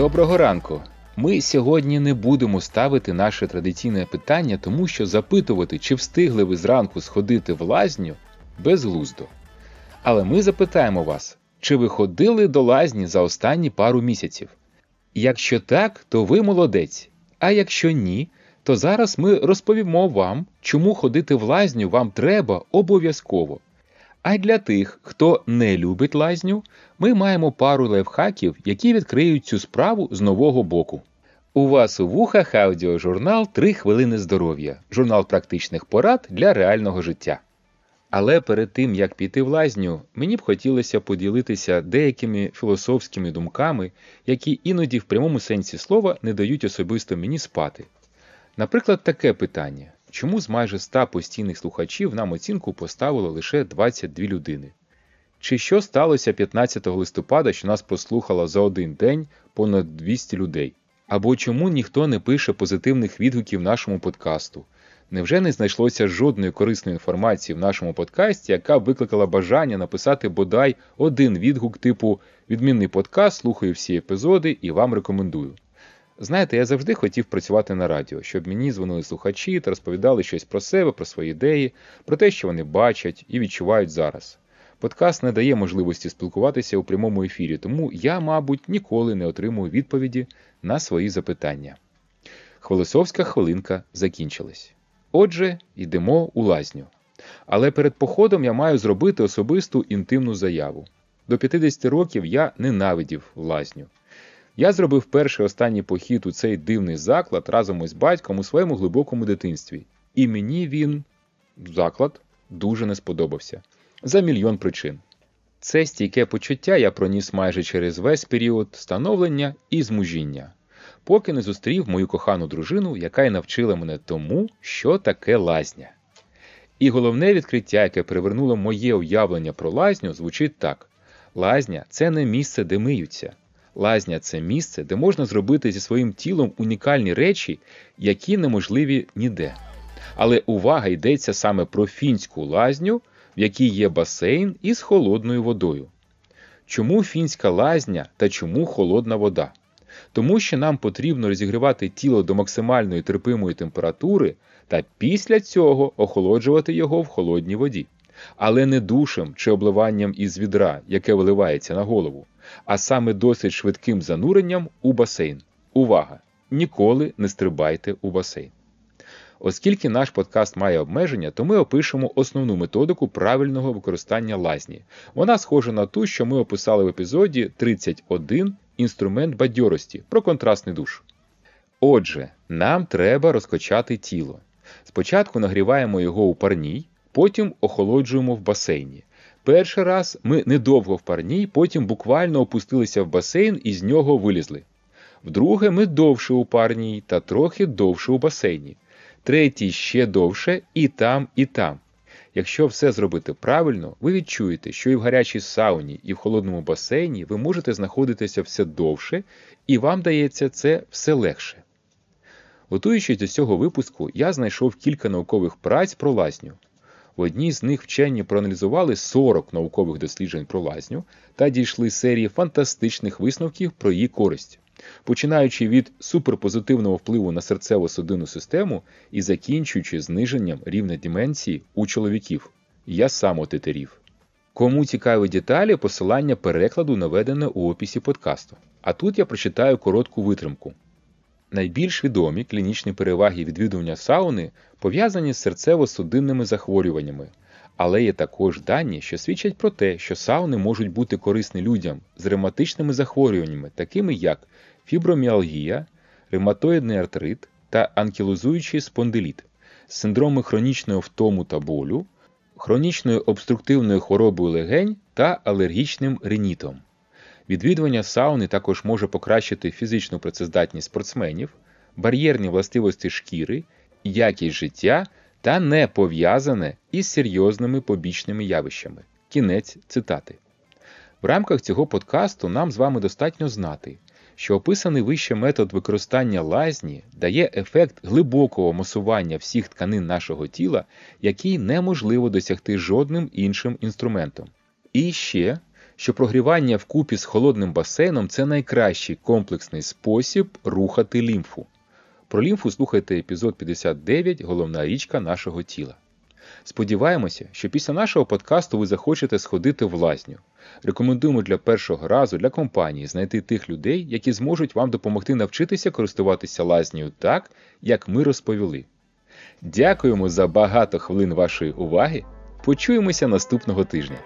Доброго ранку! Ми сьогодні не будемо ставити наше традиційне питання, тому що запитувати, чи встигли ви зранку сходити в лазню, безглуздо. Але ми запитаємо вас, чи ви ходили до лазні за останні пару місяців? Якщо так, то ви молодець. А якщо ні, то зараз ми розповімо вам, чому ходити в лазню вам треба обов'язково. А для тих, хто не любить лазню, ми маємо пару лайфхаків, які відкриють цю справу з нового боку. У вас у вухах аудіожурнал «3 хвилини здоров'я, журнал практичних порад для реального життя. Але перед тим як піти в лазню, мені б хотілося поділитися деякими філософськими думками, які іноді в прямому сенсі слова не дають особисто мені спати. Наприклад, таке питання: чому з майже 100 постійних слухачів нам оцінку поставило лише 22 людини? Чи що сталося 15 листопада, що нас послухало за один день понад 200 людей? Або чому ніхто не пише позитивних відгуків нашому подкасту? Невже не знайшлося жодної корисної інформації в нашому подкасті, яка викликала бажання написати бодай один відгук типу Відмінний подкаст, слухаю всі епізоди і вам рекомендую. Знаєте, я завжди хотів працювати на радіо, щоб мені дзвонили слухачі та розповідали щось про себе, про свої ідеї, про те, що вони бачать і відчувають зараз. Подкаст не дає можливості спілкуватися у прямому ефірі, тому я, мабуть, ніколи не отримую відповіді на свої запитання. Хвилосовська хвилинка закінчилась. Отже, йдемо у лазню. Але перед походом я маю зробити особисту інтимну заяву. До 50 років я ненавидів лазню. Я зробив перший останній похід у цей дивний заклад разом із батьком у своєму глибокому дитинстві. І мені він, заклад, дуже не сподобався за мільйон причин. Це стійке почуття я проніс майже через весь період становлення і змужіння, поки не зустрів мою кохану дружину, яка й навчила мене тому, що таке лазня. І головне відкриття, яке привернуло моє уявлення про лазню, звучить так: лазня це не місце, де миються. Лазня це місце, де можна зробити зі своїм тілом унікальні речі, які неможливі ніде. Але увага йдеться саме про фінську лазню, в якій є басейн із холодною водою. Чому фінська лазня та чому холодна вода? Тому що нам потрібно розігрівати тіло до максимальної терпимої температури та після цього охолоджувати його в холодній воді. Але не душем чи обливанням із відра, яке виливається на голову, а саме досить швидким зануренням у басейн. Увага! Ніколи не стрибайте у басейн. Оскільки наш подкаст має обмеження, то ми опишемо основну методику правильного використання лазні. Вона схожа на ту, що ми описали в епізоді 31 інструмент бадьорості про контрастний душ. Отже, нам треба розкачати тіло. Спочатку нагріваємо його у парній, потім охолоджуємо в басейні. Перший раз ми недовго в парній, потім буквально опустилися в басейн і з нього вилізли. Вдруге, ми довше у парній та трохи довше у басейні третій ще довше і там, і там. Якщо все зробити правильно, ви відчуєте, що і в гарячій сауні, і в холодному басейні ви можете знаходитися все довше, і вам дається це все легше. Готуючись до цього випуску, я знайшов кілька наукових праць про лазню. В одній з них вчені проаналізували 40 наукових досліджень про лазню та дійшли серії фантастичних висновків про її користь починаючи від суперпозитивного впливу на серцево-судинну систему і закінчуючи зниженням рівня деменції у чоловіків. Я сам отетерів. Кому цікаві деталі, посилання перекладу наведене у описі подкасту. А тут я прочитаю коротку витримку. Найбільш відомі клінічні переваги відвідування сауни пов'язані з серцево-судинними захворюваннями, але є також дані, що свідчать про те, що сауни можуть бути корисні людям з ревматичними захворюваннями, такими як фіброміалгія, ревматоїдний артрит та анкілозуючий спондиліт, синдроми хронічної втому та болю, хронічною обструктивною хворобою легень та алергічним ринітом. Відвідування сауни також може покращити фізичну працездатність спортсменів, бар'єрні властивості шкіри, якість життя та не пов'язане із серйозними побічними явищами. Кінець цитати. В рамках цього подкасту нам з вами достатньо знати, що описаний вище метод використання лазні дає ефект глибокого масування всіх тканин нашого тіла, який неможливо досягти жодним іншим інструментом. І ще, що прогрівання вкупі з холодним басейном це найкращий комплексний спосіб рухати лімфу. Про лімфу слухайте епізод 59 Головна річка нашого тіла. Сподіваємося, що після нашого подкасту ви захочете сходити в лазню. Рекомендуємо для першого разу для компанії знайти тих людей, які зможуть вам допомогти навчитися користуватися лазнею так, як ми розповіли. Дякуємо за багато хвилин вашої уваги. Почуємося наступного тижня.